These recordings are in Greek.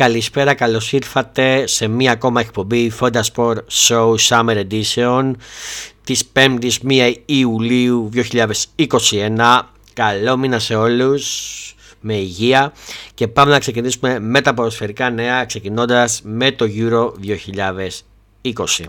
καλησπέρα, καλώς ήρθατε σε μία ακόμα εκπομπή Fonda Sport Show Summer Edition της 5ης 1 Ιουλίου 2021. Καλό μήνα σε όλους, με υγεία και πάμε να ξεκινήσουμε με τα ποδοσφαιρικά νέα ξεκινώντας με το Euro 2020.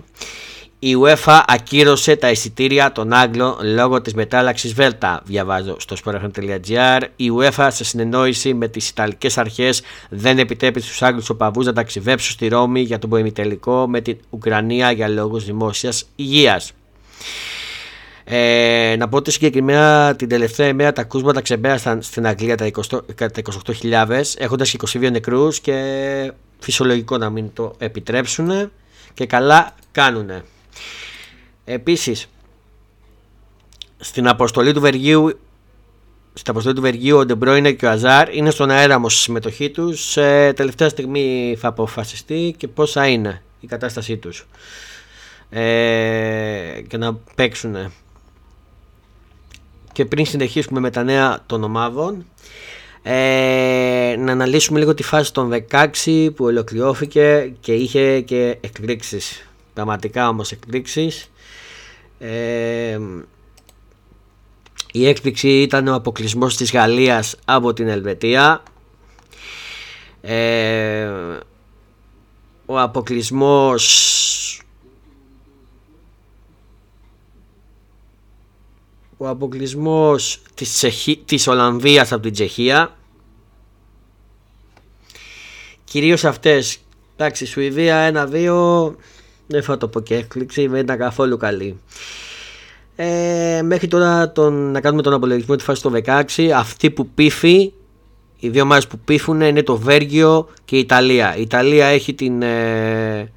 Η UEFA ακύρωσε τα εισιτήρια των Άγγλων λόγω της μετάλλαξης Βέλτα, διαβάζω στο sportfm.gr. Η UEFA σε συνεννόηση με τις Ιταλικές αρχές δεν επιτρέπει στους Άγγλους οπαδούς να ταξιδέψουν στη Ρώμη για τον ποημιτελικό με την Ουκρανία για λόγους δημόσιας υγείας. Ε, να πω ότι συγκεκριμένα την τελευταία ημέρα τα κούσματα ξεπέρασαν στην Αγγλία τα, 20, τα 28.000 έχοντας 22 νεκρούς και φυσιολογικό να μην το επιτρέψουν και καλά κάνουνε. Επίσης, στην αποστολή του Βεργίου στην αποστολή του Βεργίου ο Ντεμπρόινε και ο Αζάρ είναι στον αέρα όμως στη συμμετοχή τους. Σε τελευταία στιγμή θα αποφασιστεί και πόσα είναι η κατάστασή τους. Ε, και να παίξουν. Και πριν συνεχίσουμε με τα νέα των ομάδων ε, να αναλύσουμε λίγο τη φάση των 16 που ολοκληρώθηκε και είχε και εκπλήξεις πραγματικά όμως εκπλήξεις. Ε, η έκπληξη ήταν ο αποκλεισμός της Γαλλίας από την Ελβετία. Ε, ο αποκλεισμός ο αποκλεισμός της, Τσεχι... της Ολλανδίας από την Τσεχία. Κυρίως αυτές. Εντάξει Σουηδία 1-2 δεν θα το πω και έκπληξη, δεν ήταν καθόλου καλή. Ε, μέχρι τώρα τον, να κάνουμε τον απολογισμό τη φάση του 16. Αυτοί που πήφει, οι δύο ομάδες που πήφουν είναι το Βέργιο και η Ιταλία. Η Ιταλία έχει την, ε,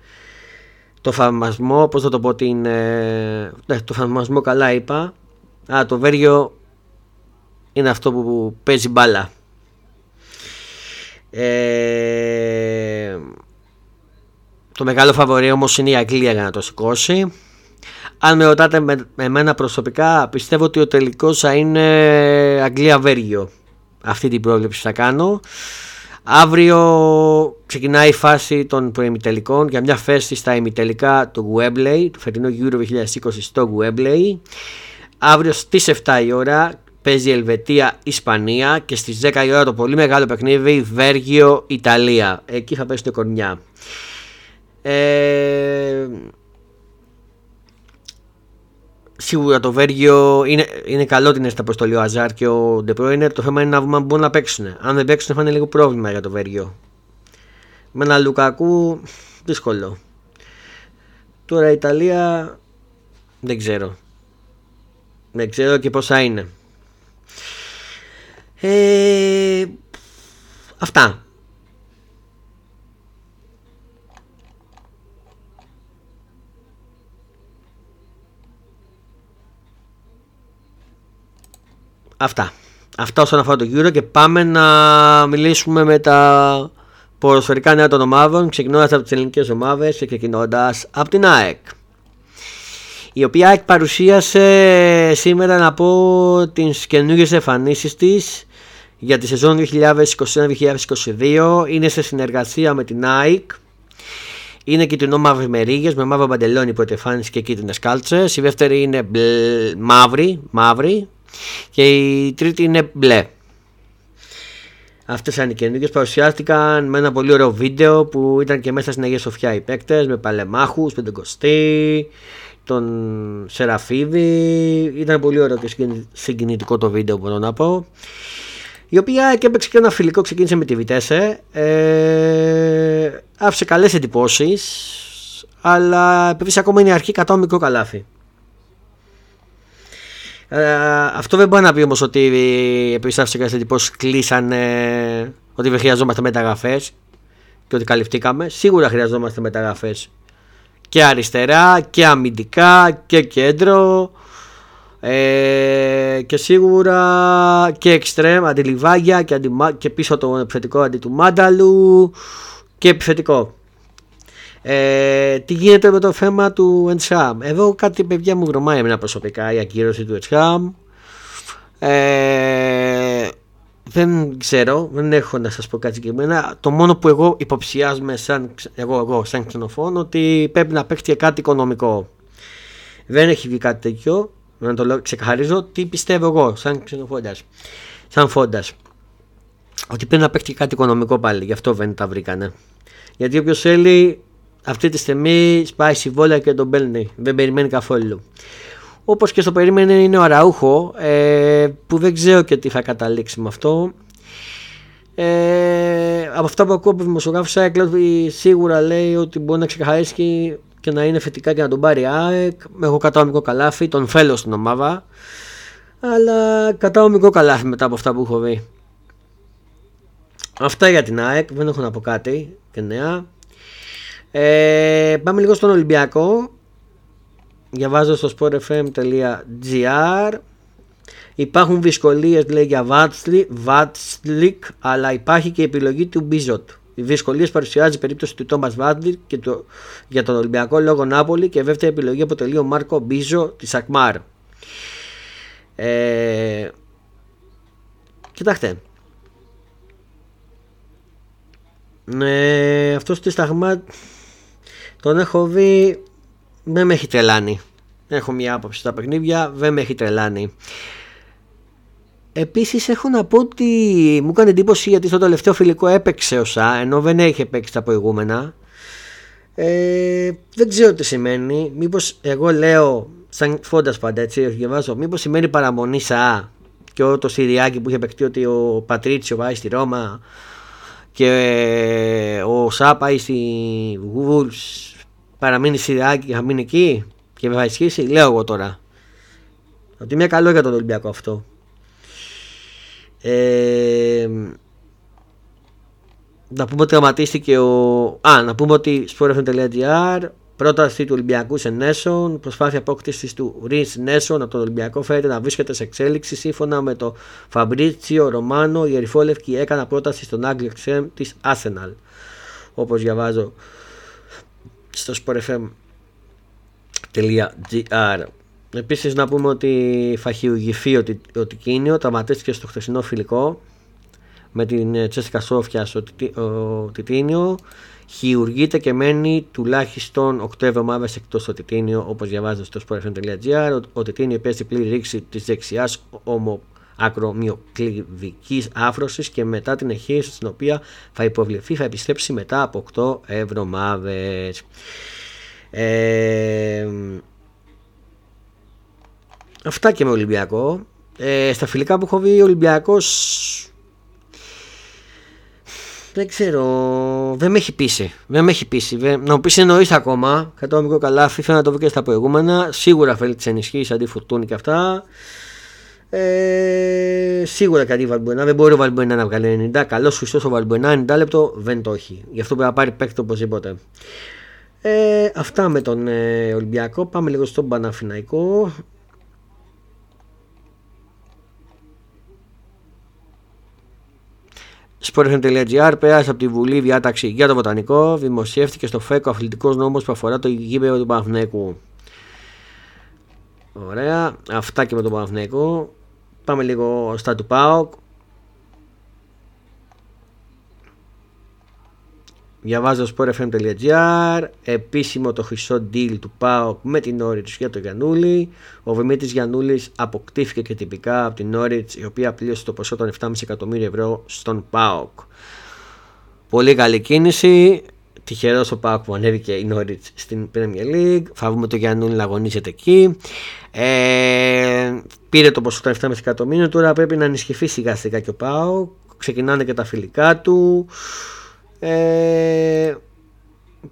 το θαυμασμό, πώς θα το πω, την, ε, ναι, το θαυμασμό καλά είπα. Α, το Βέργιο είναι αυτό που παίζει μπάλα. Ε, το μεγάλο φαβορή όμως είναι η Αγγλία για να το σηκώσει. Αν με ρωτάτε με, εμένα προσωπικά, πιστεύω ότι ο τελικός θα είναι Αγγλία-Βέργιο. Αυτή την πρόβλεψη θα κάνω. Αύριο ξεκινάει η φάση των προημιτελικών για μια φέση στα ημιτελικά του Webley, του φετινού Euro 2020 στο Webley. Αύριο στις 7 η ώρα παίζει Ελβετία-Ισπανία και στις 10 η ώρα το πολύ μεγάλο παιχνίδι Βέργιο-Ιταλία. Εκεί θα πέσει το κορμιά. Ε, σίγουρα το Βέργιο είναι, είναι καλό ότι είναι στα αποστολή ο Αζάρ και ο Ντεπρόινερ. Το θέμα είναι να βρούμε αν μπορούν να παίξουν. Αν δεν παίξουν θα είναι λίγο πρόβλημα για το Βέργιο. Με ένα Λουκακού δύσκολο. Τώρα η Ιταλία δεν ξέρω. Δεν ξέρω και πόσα είναι. Ε, αυτά. Αυτά. Αυτά όσον αφορά το Euro και πάμε να μιλήσουμε με τα ποδοσφαιρικά νέα των ομάδων ξεκινώντας από τις ελληνικές ομάδες και ξεκινώντας από την ΑΕΚ η οποία ΑΕΚ παρουσίασε σήμερα να πω τις καινούργιες εμφανίσεις της για τη σεζόν 2021-2022 είναι σε συνεργασία με την ΑΕΚ. Είναι κυτρινό μαύρης με ρίγες με μαύρο μπαντελόνι που ετεφάνισε και κίτρινες κάλτσες η δεύτερη είναι μαύρη, μαύρη και η τρίτη είναι μπλε. Αυτές είναι οι καινούργιες. Παρουσιάστηκαν με ένα πολύ ωραίο βίντεο που ήταν και μέσα στην Αγία Σοφιά οι παίκτες με παλεμάχους, πεντεγκοστή, τον Σεραφίδη. Ήταν πολύ ωραίο και συγκινητικό το βίντεο μπορώ να πω. Η οποία και έπαιξε και ένα φιλικό, ξεκίνησε με τη Βιτέσε. Ε, άφησε καλές εντυπώσεις, αλλά επειδή ακόμα είναι η αρχή, κατά μικρό καλάθι. Ε, αυτό δεν μπορεί να πει όμως ότι επειδή άφησε κάτι εντυπώσει κλείσανε ότι δεν χρειαζόμαστε μεταγραφές και ότι καλυφθήκαμε. Σίγουρα χρειαζόμαστε μεταγραφές και αριστερά και αμυντικά και κέντρο ε, και σίγουρα και εξτρέμ αντιλιβάγια και, αντι, και πίσω το επιθετικό αντί του Μάνταλου και επιθετικό. Ε, τι γίνεται με το θέμα του Εντσχάμ. Εδώ κάτι παιδιά μου βρωμάει εμένα προσωπικά η ακύρωση του Εντσχάμ. Ε, δεν ξέρω, δεν έχω να σας πω κάτι συγκεκριμένα. Το μόνο που εγώ υποψιάζομαι σαν, εγώ, εγώ, σαν ξενοφών ότι πρέπει να παίξει κάτι οικονομικό. Δεν έχει βγει κάτι τέτοιο, να το λέω, ξεκαθαρίζω τι πιστεύω εγώ σαν ξενοφόντας, σαν φόντας. Ότι πρέπει να παίξει κάτι οικονομικό πάλι, γι' αυτό δεν τα βρήκανε. Γιατί όποιος θέλει αυτή τη στιγμή σπάει συμβόλαια και τον παίρνει, δεν περιμένει καθόλου. Όπως και στο περίμενε είναι ο Αραούχο ε, που δεν ξέρω και τι θα καταλήξει με αυτό. Ε, από αυτά που ακούω από δημοσιογράφους σίγουρα λέει ότι μπορεί να ξεκαθαρίσει και να είναι θετικά και να τον πάρει ΑΕΚ. Έχω κατά μικρό καλάφι, τον θέλω στην ομάδα. Αλλά κατά μικρό καλάφι μετά από αυτά που έχω δει. Αυτά για την ΑΕΚ, δεν έχω να πω κάτι και νέα. Ε, πάμε λίγο στον Ολυμπιακό διαβάζω στο sportfm.gr Υπάρχουν δυσκολίες λέει για Βάτσλικ, αλλά υπάρχει και η επιλογή του Μπίζοτ. Οι δυσκολίες παρουσιάζει η περίπτωση του Τόμας Βάτσλικ και το, για τον Ολυμπιακό λόγω Νάπολι και δεύτερη επιλογή αποτελεί ο Μάρκο Μπίζοτ της Αλκμάαρ. Ε, κοιτάξτε. Ε, αυτός της σταγμά τον έχω δει δεν με έχει τρελάνει. Έχω μια άποψη στα παιχνίδια, δεν με έχει τρελάνει. Επίσης έχω να πω ότι μου έκανε εντύπωση γιατί στο τελευταίο φιλικό έπαιξε ο Σα ενώ δεν έχει παίξει τα προηγούμενα. Ε, δεν ξέρω τι σημαίνει. Μήπως εγώ λέω, σαν φόντας πάντα έτσι, διαβάζω, μήπως σημαίνει παραμονή Σα και όλο το Συριάκι που είχε παιχτεί ότι ο Πατρίτσιο πάει στη Ρώμα και ο Σα πάει στη Wolves παραμείνει Σιριάκη και θα μείνει εκεί και θα ισχύσει, λέω εγώ τώρα. Ότι είναι καλό για τον Ολυμπιακό αυτό. Ε, να πούμε ότι τραυματίστηκε ο. Α, να πούμε ότι sportfm.gr πρόταση του Ολυμπιακού σε Νέσον, προσπάθεια απόκτησης του Ριν Νέσον από τον Ολυμπιακό φαίνεται να βρίσκεται σε εξέλιξη σύμφωνα με το Φαμπρίτσιο Ρωμάνο. Η Ερυφόλευκη έκανα πρόταση στον Άγγλιο Ξέμ της Arsenal. Όπως διαβάζω στο sportfm.gr Επίσης να πούμε ότι θα χειρουργηθεί ο, ο Τικίνιο, τραυματίστηκε στο χθεσινό φιλικό με την ε, Τσέσικα Σόφια ο, ο Τιτίνιο. Χειρουργείται και μένει τουλάχιστον 8 εβδομάδες εκτός το Τιτίνιο, όπως διαβάζετε στο sportfm.gr. Ο, ο Τιτίνιο παίζει πλήρη ρήξη της δεξιάς ομοακρομιοκληβική άφρωσης και μετά την εχείριση στην οποία θα υποβληθεί θα επιστρέψει μετά από 8 εβδομάδες. Ε, αυτά και με Ολυμπιακό. Ε, στα φιλικά που έχω δει ο Ολυμπιακός δεν ξέρω, δεν με έχει πείσει. Δεν με έχει πείσει. Να μου πεις εννοείς ακόμα. Κατά μικρό καλάφι, θέλω να το βρει και στα προηγούμενα. Σίγουρα θέλει τις ενισχύσεις αντί φουρτούνι και αυτά. Ε, σίγουρα κάτι Βαλμποενά. Δεν μπορεί ο Βαλμποενά να βγάλει 90. Καλός χρυσό ο Βαλμποενά 90 λεπτό δεν το έχει. Γι' αυτό πρέπει να πάρει παίκτη οπωσδήποτε. Ε, αυτά με τον ε, Ολυμπιακό. Πάμε λίγο στον Παναφυναϊκό. Sport.gr πέρασε από τη Βουλή διάταξη για το Βοτανικό. Δημοσιεύτηκε στο ΦΕΚΟ αθλητικός νόμος που αφορά το γήπεδο του Παναθηναϊκού. Ωραία. Αυτά και με τον Παναθηναϊκό. Πάμε λίγο στα του ΠΑΟΚ. Διαβάζω sportfm.gr Επίσημο το χρυσό deal του ΠΑΟΚ με την Όριτς για το Γιαννούλη. Ο Βημίτης Γιαννούλης αποκτήθηκε και τυπικά από την Όριτς η οποία πλήρωσε το ποσό των 7,5 εκατομμύρια ευρώ στον ΠΑΟΚ. Πολύ καλή κίνηση Τυχερό ο ΠΑΟΚ που ανέβηκε η Νόριτς στην Premier League Θα βρούμε το Γιαννούλη να αγωνίζεται εκεί ε, Πήρε το ποσό των 7,5 εκατομμύρια Τώρα πρέπει να ενισχυθεί σιγά σιγά και ο ΠΑΟΚ Ξεκινάνε και τα φιλικά του ε,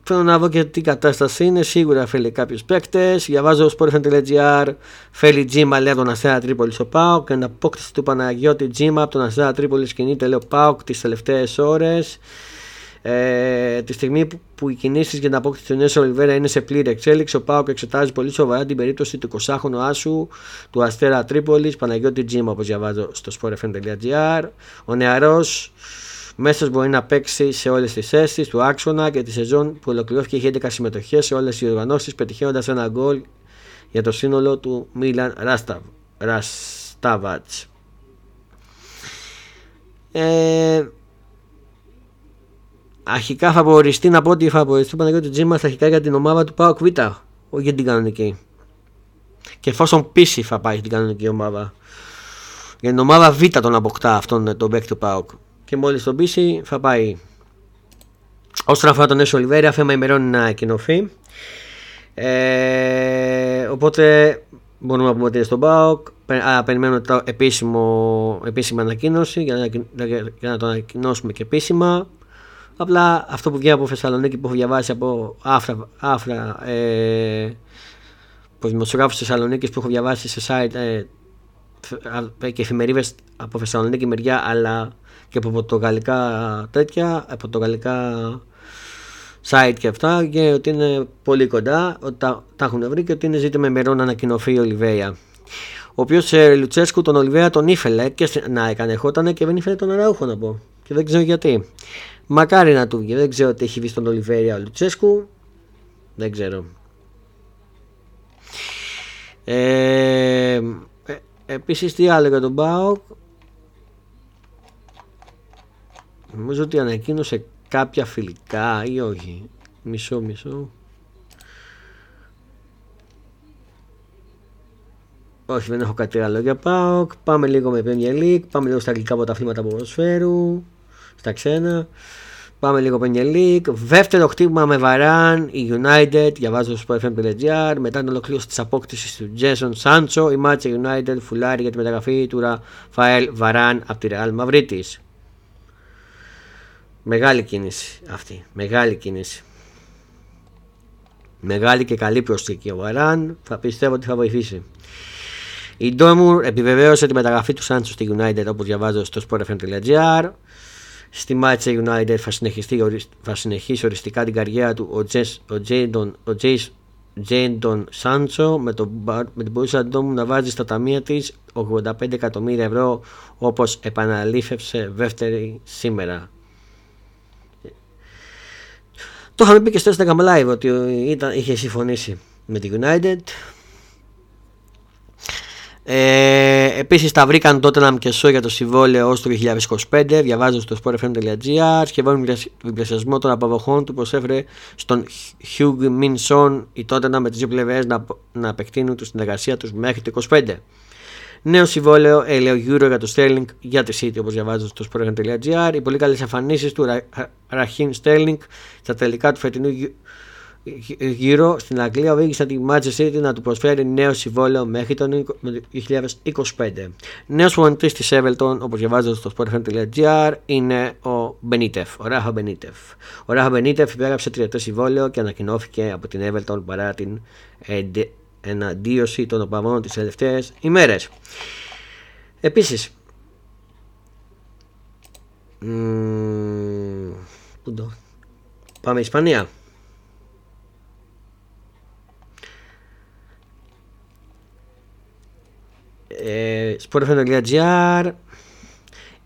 θέλω να δω και τι κατάσταση είναι. Σίγουρα θέλει κάποιους παίκτες. Διαβάζω sportfan.gr. Θέλει τζίμα λέει από τον Αστέρα Τρίπολης ο Πάοκ. Και απόκτηση του Παναγιώτη τζίμα από τον Αστέρα Τρίπολης κινείται λέει ο Πάοκ τις τελευταίες ώρες. Ε, τη στιγμή που, που οι κινήσεις για την απόκτηση του Νέσο Ολιβέρα είναι σε πλήρη εξέλιξη, ο Πάοκ εξετάζει πολύ σοβαρά την περίπτωση του 20χρονου Άσου του Αστέρα Τρίπολης, Παναγιώτη Τζίμα, όπως διαβάζω στο sportfm.gr. Ο νεαρός μέσα μπορεί να παίξει σε όλες τις θέσεις του άξονα και τη σεζόν που ολοκληρώθηκε έχει 11 συμμετοχές σε όλες οι οργανώσει, πετυχαίνοντας ένα γκολ για το σύνολο του Μίλαν Ράσταβατ. Ε, αρχικά θα προοριστεί να πω ότι θα προοριστεί ο Παναγιώτης Τζίμας αρχικά για την ομάδα του Πάοκ Β, όχι για την κανονική. Και εφόσον πίσει θα πάει στην κανονική ομάδα. Για την ομάδα Β τον αποκτά αυτόν τον παίκτη του Πάοκ. Και μόλις τον πίσει θα πάει. Όσον αφορά τον Έσο Ολιβέρια, θέμα ημερών να εκκοινωθεί. Ε, οπότε μπορούμε να πούμε ότι είναι στον ΠΑΟΚ. Περιμένουμε το επίσημο, επίσημη ανακοίνωση για να, για να το ανακοινώσουμε και επίσημα. Απλά αυτό που βγαίνει από Θεσσαλονίκη που έχω διαβάσει από άφρα, άφρα ε, από δημοσιογράφου της Θεσσαλονίκης που έχω διαβάσει σε site ε, και εφημερίδες από Θεσσαλονίκη μεριά αλλά και από πορτογαλικά τέτοια, από πορτογαλικά site και αυτά και ότι είναι πολύ κοντά, ότι τα, τα έχουν βρει και ότι είναι ζήτημα ημερών να ανακοινωθεί η Ολιβέια. Ο οποίος ε, Λουτσέσκου τον Ολιβέα τον ήθελε και να έκανε ερχόταν και δεν ήθελε τον Αραούχο να πω. Και δεν ξέρω γιατί. Μακάρι να του βγει. Δεν ξέρω τι έχει βγει στον Ολιβέρια ο Λουτσέσκου. Δεν ξέρω. Ε, ε, επίσης τι άλλο για τον Μπάουκ; Νομίζω ότι ανακοίνωσε κάποια φιλικά ή όχι. Μισό, μισό. Όχι, δεν έχω κάτι άλλο για ΠΑΟΚ. Πάμε λίγο με Premier League. Πάμε λίγο στα αγγλικά αποταφλήματα ποδοσφαίρου. Στα ξένα. Πάμε λίγο Premier League. Δεύτερο χτύπημα με Βαράν, η United, διαβάζω στο sportfm.gr. Μετά την ολοκλήρωση της απόκτησης του Jason Sancho, η Manchester United φουλάρει για τη μεταγραφή του Ραφαέλ Βαράν από τη Real Madrid. Μεγάλη κίνηση αυτή. Μεγάλη κίνηση. Μεγάλη και καλή προσθήκη. Ο Βαράν θα πιστεύω ότι θα βοηθήσει. Η Ντόμουρ επιβεβαίωσε τη μεταγραφή του Σάντσο στη United όπως διαβάζω στο sportfm.gr. Στη Manchester United θα, θα συνεχίσει οριστικά την καριέρα του ο, Τζες, ο, Τζέιντον, ο Τζέιντον Σάντσο με, το, με την Borussia Dortmund να βάζει στα ταμεία της 85 εκατομμύρια ευρώ όπως επαναλήφευσε δεύτερη σήμερα. Το είχαμε πει και στο Instagram Live ότι ήταν, είχε συμφωνήσει με τη United ε, Επίσης τα βρήκαν τότε και σώ για το συμβόλαιο ως το 2025. Διαβάζω στο sportfm.gr. Σχεδόν διπλασιασμό των αποδοχών του προσέφερε στον Hugh Minson η τότε με τις δύο πλευρές να, να επεκτείνουν τη συνεργασία τους μέχρι το 25. Νέο συμβόλαιο έλεο Euro για το Sterling για τη City όπως διαβάζω στο sportfm.gr. Οι πολύ καλές εμφανίσεις του Raheem Sterling στα τελικά του φετινού γύρω στην Αγγλία οδήγησαν τη Manchester City να του προσφέρει νέο συμβόλαιο μέχρι το 2025. Νέος προπονητής της Everton, όπως διαβάζω στο sportfm.gr, είναι ο Μπενίτεφ, ο Ράχα Μπενίτεφ. Ο Ράχα Μπενίτεφ υπέγραψε τριετές συμβόλαιο και ανακοινώθηκε από την Everton παρά την εναντίωση των οπαδών τις τελευταίες ημέρες. Επίσης, Πάμε Ισπανία. Ε, sportfm.gr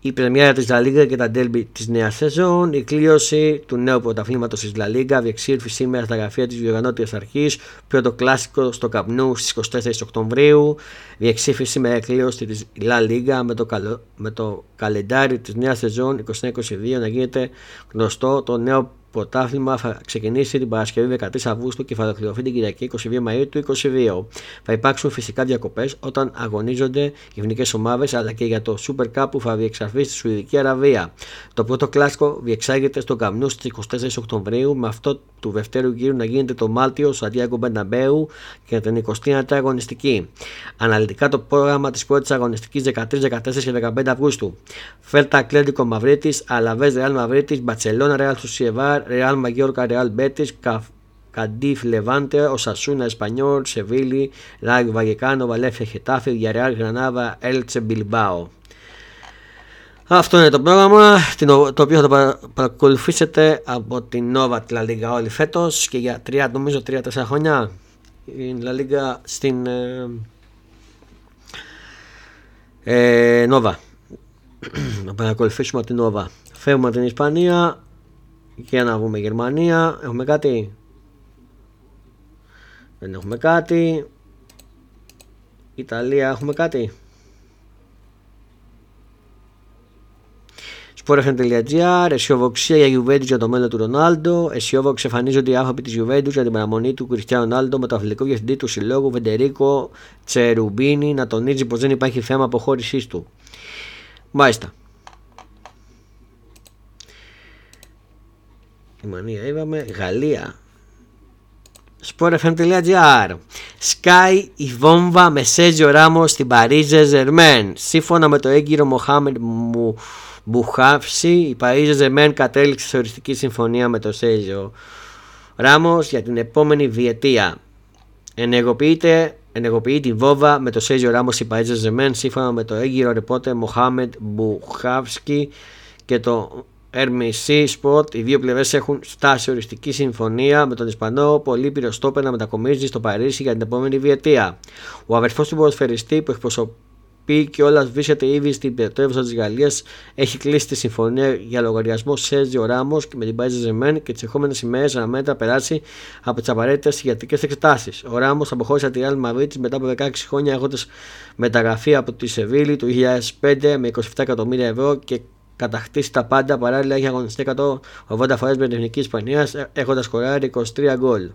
η πρεμιέρα της La Liga και τα ντέλμπι της νέας σεζόν, η κλείωση του νέου πρωταθλήματος της La Liga διεξήρθη σήμερα στα γραφεία της διοργανώτριας αρχής, πρώτο κλάσικο στο Καπνού στις 24 Οκτωβρίου, διεξήρθη σήμερα η κλείωση της La Liga με το, καλο, με το καλεντάρι της νέας σεζόν 2022 να γίνεται γνωστό το νέο πρωτάθλημα θα ξεκινήσει την Παρασκευή 13 Αυγούστου και θα ολοκληρωθεί την Κυριακή 22 Μαΐου του 2022. Θα υπάρξουν φυσικά διακοπές όταν αγωνίζονται οι εθνικές ομάδες αλλά και για το Super Cup που θα διεξαρθεί στη Σουηδική Αραβία. Το πρώτο κλάσικο διεξάγεται στο Καμνούς στις 24 Οκτωβρίου με αυτό του δευτέρου γύρου να γίνεται το Μάλτιο Σαντιάγκο Μπενταμπέου για την 29η αγωνιστική. Αναλυτικά το πρόγραμμα της πρώτης αγωνιστικής 13, 14 και 15 Αυγούστου. Φέλτα Ακλέντικο Μαυρίτης, Αλαβές Ρεάλ Μαυρίτης, Μπατσελώνα Ρεάλ Σουσιεβάρ, Real Mallorca, Real Betis, Cadiz, Levante, Osasuna, Español, Sevilla, Rayo Vallecano, Valencia, Getafe, Villarreal, Granada, Elche, Bilbao. Αυτό είναι το πρόγραμμα το οποίο θα το παρακολουθήσετε από την Nova τη La Liga όλη φέτος και για τρία, νομίζω 3-4 χρόνια η La Liga στην ε, ε, Nova. να παρακολουθήσουμε την Nova. Φεύγουμε την Ισπανία, για να βγούμε Γερμανία. Έχουμε κάτι; Δεν έχουμε κάτι. Ιταλία έχουμε κάτι; Sportfm.gr, αισιοδοξία για Juventus για το μέλλον του Ρονάλντο. Αισιόδοξοι εμφανίζονται οι άνθρωποι της Juventus για την παραμονή του Κριστιανού Ρονάλντο με το αθλητικό διευθυντή του συλλόγου Βεντερίκο Τσερουμπίνη να τονίζει πως δεν υπάρχει θέμα αποχώρησής του. Μάλιστα. Γερμανία είπαμε, Γαλλία. Sportfm.gr Sky η βόμβα με Σέζιο Ράμος στην Παρίζε Ζερμέν. Σύμφωνα με το έγκυρο Μοχάμεντ μου Μπουχάφση, η Παρίζε Ζερμέν κατέληξε σε οριστική συμφωνία με το Σέζιο Ράμος για την επόμενη διετία. Ενεργοποιείται ενεργοποιεί τη βόμβα με το Σέζιο Ράμος η Παρίζε Ζερμέν σύμφωνα με το έγκυρο ρεπότε Μοχάμεντ Μπουχάφσκι και το RMC Sport, οι δύο πλευρές έχουν φτάσει οριστική συμφωνία με τον Ισπανό Πολύπυρο Στόπερ να μετακομίζει στο Παρίσι για την επόμενη διετία. Ο αδερφός του ποδοσφαιριστή που εκπροσωπεί και όλα βρίσκεται ήδη στην πρωτεύουσα της Γαλλίας έχει κλείσει τη συμφωνία για λογαριασμό Σέζιο Ράμος με την Πάιζε Ζεμέν και τις ερχόμενε ημέρες αναμένεται να περάσει από τις απαραίτητες ιατρικέ εξετάσεις. Ο Ράμος αποχώρησε τη Real Madrid μετά από 16 χρόνια έχοντας μεταγραφεί από τη Σεβίλη του 2005 με 27 εκατομμύρια ευρώ και κατακτήσει τα πάντα παράλληλα έχει αγωνιστεί 180 φορές με την εθνική Ισπανίας έχοντας σκοράρει 23 γκολ.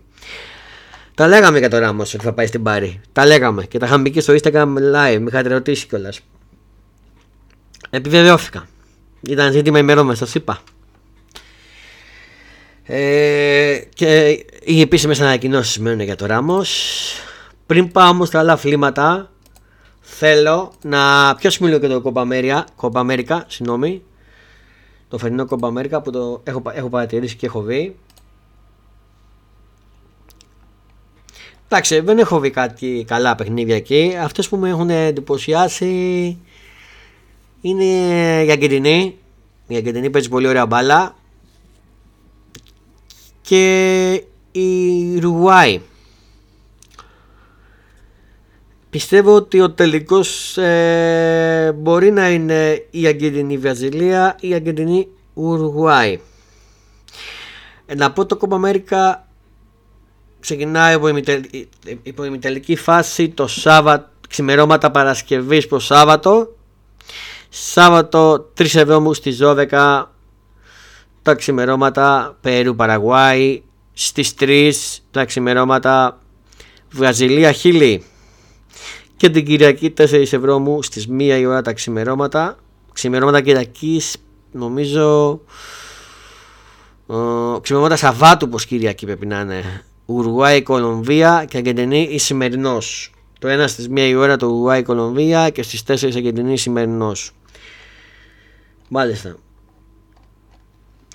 Τα λέγαμε για το Ράμο ότι θα πάει στην Πάρη. Τα λέγαμε και τα είχαμε πει στο Instagram live. Με είχατε ρωτήσει κιόλας. Επιβεβαιώθηκα. Ήταν ζήτημα ημερών σα είπα. Ε, και οι επίσημες ανακοινώσεις μένουν για το Ράμο. Πριν πάω όμως στα άλλα αθλήματα, θέλω να πιάσουμε λίγο και το Κομπα Αμέρικα, συγγνώμη, το φετινό Κόμπα Αμέρικα που το έχω, έχω παρατηρήσει και έχω δει. Εντάξει, δεν έχω δει κάτι καλά παιχνίδια εκεί. Αυτές που με έχουν εντυπωσιάσει είναι η Αργεντινή. Η Αργεντινή παίζει πολύ ωραία μπάλα. Και η Ρουγουάη. Πιστεύω ότι ο τελικός ε, μπορεί να είναι η Αργεντινή Βραζιλία ή η Αργεντινή Ουρουγουάη. Ε, να πω το Κόμπα Αμέρικα ξεκινάει υπό ημιτελική φάση το Σάββατο, ξημερώματα Παρασκευής προς Σάββατο. Σάββατο 3 Εβδόμου στις 12 τα ξημερώματα Περού Παραγουάη στις 3 τα ξημερώματα Βραζιλία Χίλη και την Κυριακή 4 ευρώ μου στις 1 η ώρα τα ξημερώματα. Ξημερώματα Κυριακής νομίζω. Ε, ξημερώματα Σαββάτου πως Κυριακή πρέπει να είναι. Ουρουάη Κολομβία και Αργεντινή η σημερινός. Το ένα στις 1 η ώρα το Ουρουάη Κολομβία και στις 4 Αργεντινή σημερινός. Μάλιστα.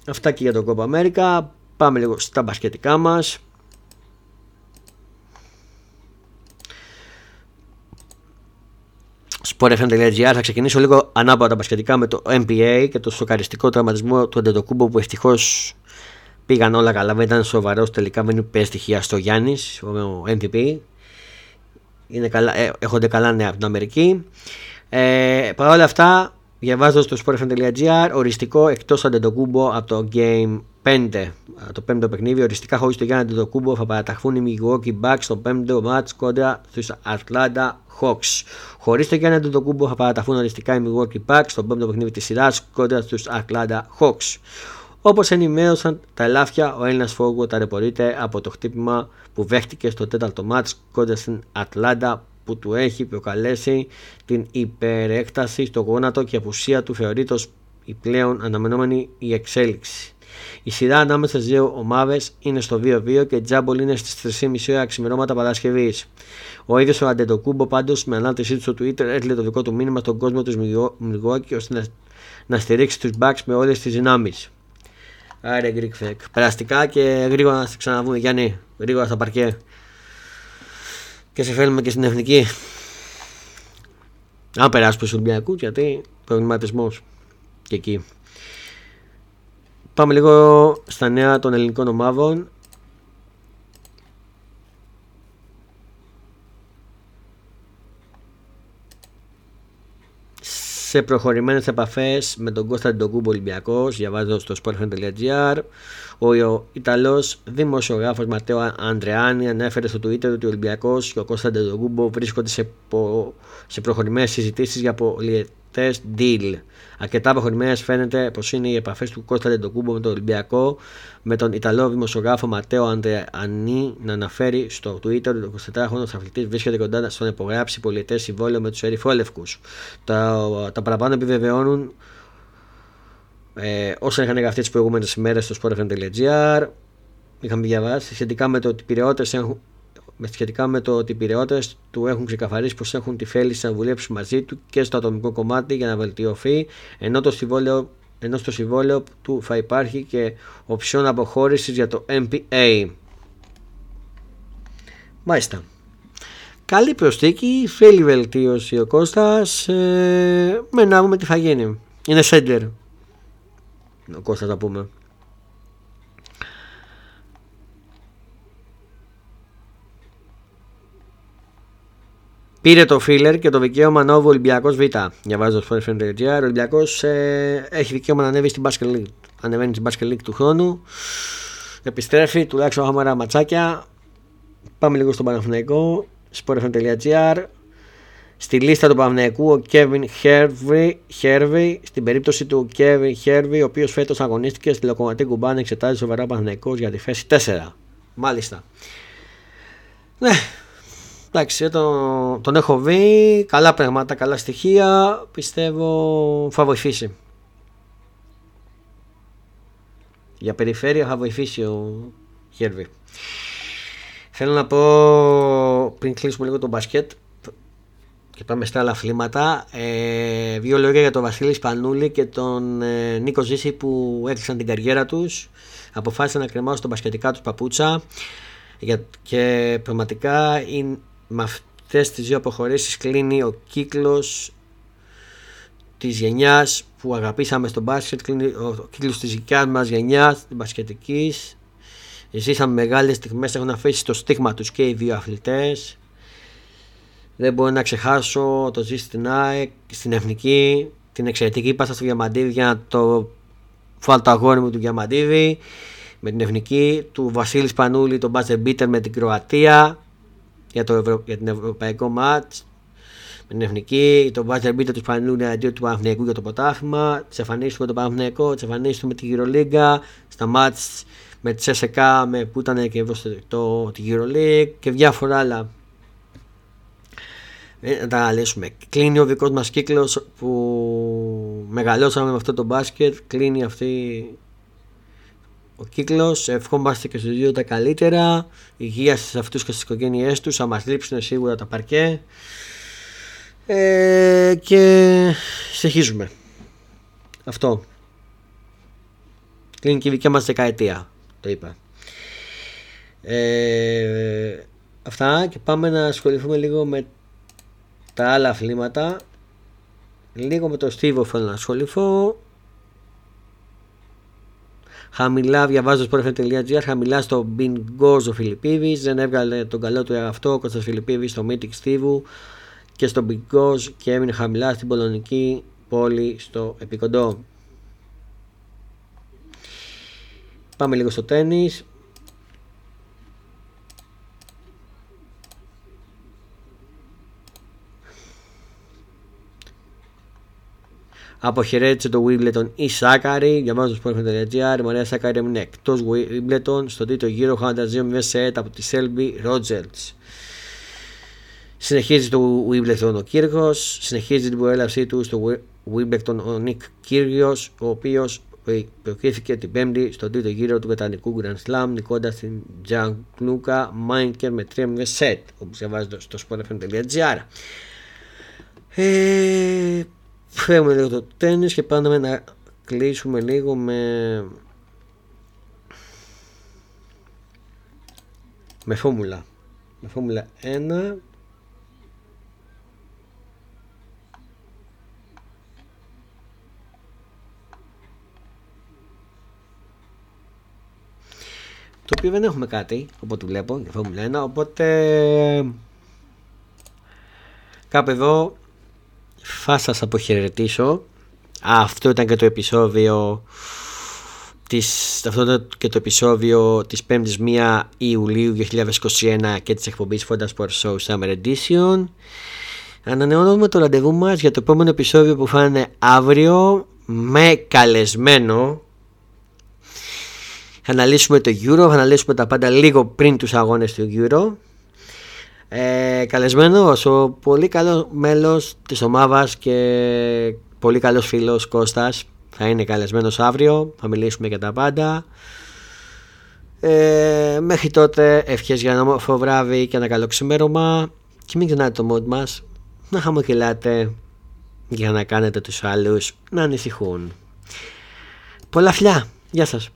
Αυτά και για το Κόπα Αμέρικα. Πάμε λίγο στα μπασκετικά μας. sportfm.gr θα ξεκινήσω λίγο ανάποδα τα με το NBA και το σοκαριστικό τραυματισμό του Αντετοκούμπο που ευτυχώς πήγαν όλα καλά. Δεν ήταν σοβαρός τελικά, δεν είπε στοιχεία στο Γιάννης, ο MVP. Είναι καλά, ε, έχονται καλά νέα από την Αμερική. Ε, Παρ' όλα αυτά, διαβάζω στο sportfm.gr οριστικά εκτός Αντετοκούμπο από το Game 5, το πέμπτο παιχνίδι. Οριστικά χωρίς το Γιάννη Αντετοκούμπο θα παραταχθούν οι Milwaukee Bucks στο πέμπτο ματς κόντρα στους Atlanta Hawks. Χωρίς το Γιάννη Αντετοκούμπο θα παραταχθούν οριστικά οι Milwaukee Bucks στο πέμπτο παιχνίδι της σειράς κόντρα στους Atlanta Hawks. Όπως ενημέρωσαν τα ελάφια, ο Έλληνας φόργουορντ ταλαιπωρείται από το χτύπημα που δέχτηκε στο τέταρτο ματς κόντρα στην Ατλάντα που του έχει προκαλέσει την υπερέκταση στο γόνατο και η απουσία του θεωρείται ως η πλέον αναμενόμενη η εξέλιξη. Η σειρά ανάμεσα στις δύο ομάδες είναι στο 2-2 και η Τζάμπολ είναι στις 3.30 ώρα ξημερώματα Παρασκευής. Ο ίδιος ο Αντετοκούμπο πάντως με ανάρτησή του στο Twitter έστειλε το δικό του μήνυμα στον κόσμο του Μιλγόκη ώστε να, να στηρίξει τους Bucks με όλες τις δυνάμεις. Άρε Greek Fake. Περαστικά και γρήγορα να σε ξαναβούμε Γιάννη. Γρήγορα στα παρκέ. Και σε φέρνουμε και στην εθνική. Αν περάσουμε στου Ολυμπιακού, γιατί προβληματισμός και εκεί. Πάμε λίγο στα νέα των ελληνικών ομάδων. Σε προχωρημένες επαφές με τον Κώστα Ντογκούμπο Ολυμπιακός, διαβάζω στο sportfan.gr. Ο Ιταλός δημοσιογράφος Ματέο Αντρεάνη ανέφερε στο Twitter ότι ο Ολυμπιακός και ο Κώστα Ντογκούμπο βρίσκονται σε, πο... σε προχωρημένες συζητήσεις για τεστ deal. Αρκετά προχωρημένε φαίνεται πως είναι οι επαφές του Κώστα Λεντοκούμπο με τον Ολυμπιακό, με τον Ιταλό δημοσιογράφο Ματέο Αντεανή να αναφέρει στο Twitter ότι ο 24χρονο αθλητής βρίσκεται κοντά στο να υπογράψει πολιτέ συμβόλαιο με τους Ερυφόλευκου. Τα, τα παραπάνω επιβεβαιώνουν ε, όσα είχαν γραφτεί τις προηγούμενες ημέρε στο sportfm.gr. Είχαμε διαβάσει σχετικά με το ότι οι έχουν σχετικά με το ότι οι πυρεώτε του έχουν ξεκαθαρίσει πως έχουν τη θέληση να δουλέψουν μαζί του και στο ατομικό κομμάτι για να βελτιωθεί, ενώ, το συμβόλαιο, ενώ στο συμβόλαιο του θα υπάρχει και οψιόν αποχώρησης για το MPA. Μάλιστα. Καλή προσθήκη, θέλει βελτίωση ο Κώστας, ε, με να δούμε τι θα γίνει. Είναι σέντερ, ο Κώστας να πούμε. Πήρε το φίλερ και το δικαίωμα να ο Ολυμπιακός Β. Διαβάζω στο Sportfriend.gr. Ο Ολυμπιακός ε, έχει δικαίωμα να ανέβει στην Basket League. Ανεβαίνει στην Basket League του χρόνου. Επιστρέφει, τουλάχιστον έχουμε ένα ματσάκια. Πάμε λίγο στον Παναθηναϊκό. Sportfriend.gr. Στη λίστα του Παναθηναϊκού ο Kevin Hervey, στην περίπτωση του Kevin Hervey, ο οποίος φέτος αγωνίστηκε στη Λοκοματή Κουμπάν, εξετάζει σοβαρά Παναθηναϊκός για τη θέση 4. Μάλιστα. Ναι, Εντάξει, τον, τον έχω δει, καλά πράγματα, καλά στοιχεία, πιστεύω θα βοηθήσει. Για περιφέρεια θα βοηθήσει ο Χέρβι. Θέλω να πω πριν κλείσουμε λίγο το μπασκετ και πάμε στα άλλα αθλήματα. Ε, δύο λόγια για τον Βασίλης Σπανούλη και τον ε, Νίκο Ζήση που έκλεισαν την καριέρα τους. Αποφάσισαν να κρεμάσουν τον μπασκετικά τους παπούτσα και πραγματικά είναι, με αυτές τις δύο αποχωρήσεις κλείνει ο κύκλος της γενιάς που αγαπήσαμε στο μπάσκετ, κλείνει ο κύκλος της δικιάς μας γενιάς, την μπασκετικής. Ζήσαμε μεγάλες στιγμές, έχουν αφήσει το στίγμα τους και οι δύο αθλητές. Δεν μπορώ να ξεχάσω το ζήσει στην ΑΕΚ, στην Εθνική, την εξαιρετική πάσα στο Διαμαντίδη για να το φάλω το αγόρι μου του Διαμαντίδη με την Εθνική, του Βασίλης Πανούλη, τον Μπάζερ Μπίτερ με την Κροατία, για, το Ευρω... για την Ευρωπαϊκό μάτς με την Εθνική, τον Βάζερ Μπίτα τους Ισπανού αντίον του Παναθηναϊκού για το ποτάθλημα, τις εμφανίσεις με τον Παναθηναϊκό, τις εμφανίσεις με τη Γυρολίγκα, στα μάτς με τη ΣΕΣΕΚΑ με, που ήταν και το, το, τη Euroleague και διάφορα άλλα. Ε, να τα αναλύσουμε. Κλείνει ο δικός μας κύκλος που μεγαλώσαμε με αυτό το μπάσκετ. Κλείνει αυτή ο κύκλος. Ευχόμαστε και στους δύο τα καλύτερα. Υγεία σε αυτούς και στις οικογένειές τους. Θα μας λείψουν σίγουρα τα παρκέ. Ε, και συνεχίζουμε. Αυτό. Κλείνει και η δικιά μας δεκαετία. Το είπα. Ε, αυτά και πάμε να ασχοληθούμε λίγο με τα άλλα αθλήματα. Λίγο με το Στίβο θέλω να ασχοληθώ. Χαμηλά διαβάζω στο sportfm.gr, χαμηλά στο Bingo ο Φιλιππίδης. Δεν έβγαλε τον καλό του εαυτό ο Κώστας Φιλιππίδης στο Mythic Στίβου και στο Bingo και έμεινε χαμηλά στην πολωνική πόλη στο Επικοντό. Πάμε λίγο στο τέννις. Αποχαιρέτησε το Wimbledon η Σάκαρη. Διαβάζω στο sport.gr. Η Μαρία Σάκαρη έμεινε εκτός Wimbledon στο τρίτο γύρο χάνοντα 2-0 σετ από τη Selby Rogers. Συνεχίζει το Wimbledon ο Κύρκος. Συνεχίζει την προέλευσή του στο Wimbledon ο Νικ Κύριος, ο οποίος προκρίθηκε την Πέμπτη στο τρίτο γύρο του Βρετανικού Grand Slam, νικώντας την Τζαν Κλούκα Μάινκερ με 3-0 σετ. Όπως διαβάζετε στο sport.gr. Ε, φέρουμε λίγο το τέννις και πάμε να κλείσουμε λίγο με με φόρμουλα με φόρμουλα 1 το οποίο δεν έχουμε κάτι από βλέπω για Φόρμουλα 1 οπότε κάπου εδώ θα σας αποχαιρετήσω. Αυτό ήταν και το επεισόδιο της, αυτό ήταν και το επεισόδιο της 5ης 1 Ιουλίου 2021 και της εκπομπής Fonda Sport Show Summer Edition. Ανανεώνουμε το ραντεβού μας για το επόμενο επεισόδιο που θα είναι αύριο με καλεσμένο. Θα αναλύσουμε το Euro, θα αναλύσουμε τα πάντα λίγο πριν τους αγώνες του Euro ε, καλεσμένος ο πολύ καλός μέλος της ομάδας και πολύ καλός φίλος Κώστας θα είναι καλεσμένος αύριο, θα μιλήσουμε για τα πάντα ε, μέχρι τότε ευχές για ένα όμορφο βράδυ και ένα καλό ξημέρωμα και μην ξεχνάτε το mod μας να χαμογελάτε για να κάνετε τους άλλους να ανησυχούν. Πολλά φιλιά. Γεια σας.